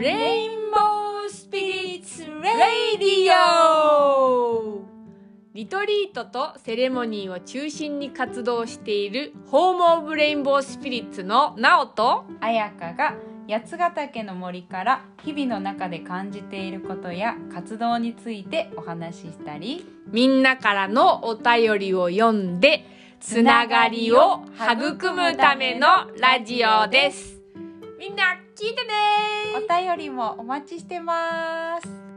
レインボースピリッツ・レイディオリトリートとセレモニーを中心に活動しているホーム・オブ・レインボー・スピリッツのナオと彩香が八ヶ岳の森から日々の中で感じていることや活動についてお話ししたりみんなからのお便りを読んでつながりを育むためのラジオです。みんな聞いてねお便りもお待ちしてます。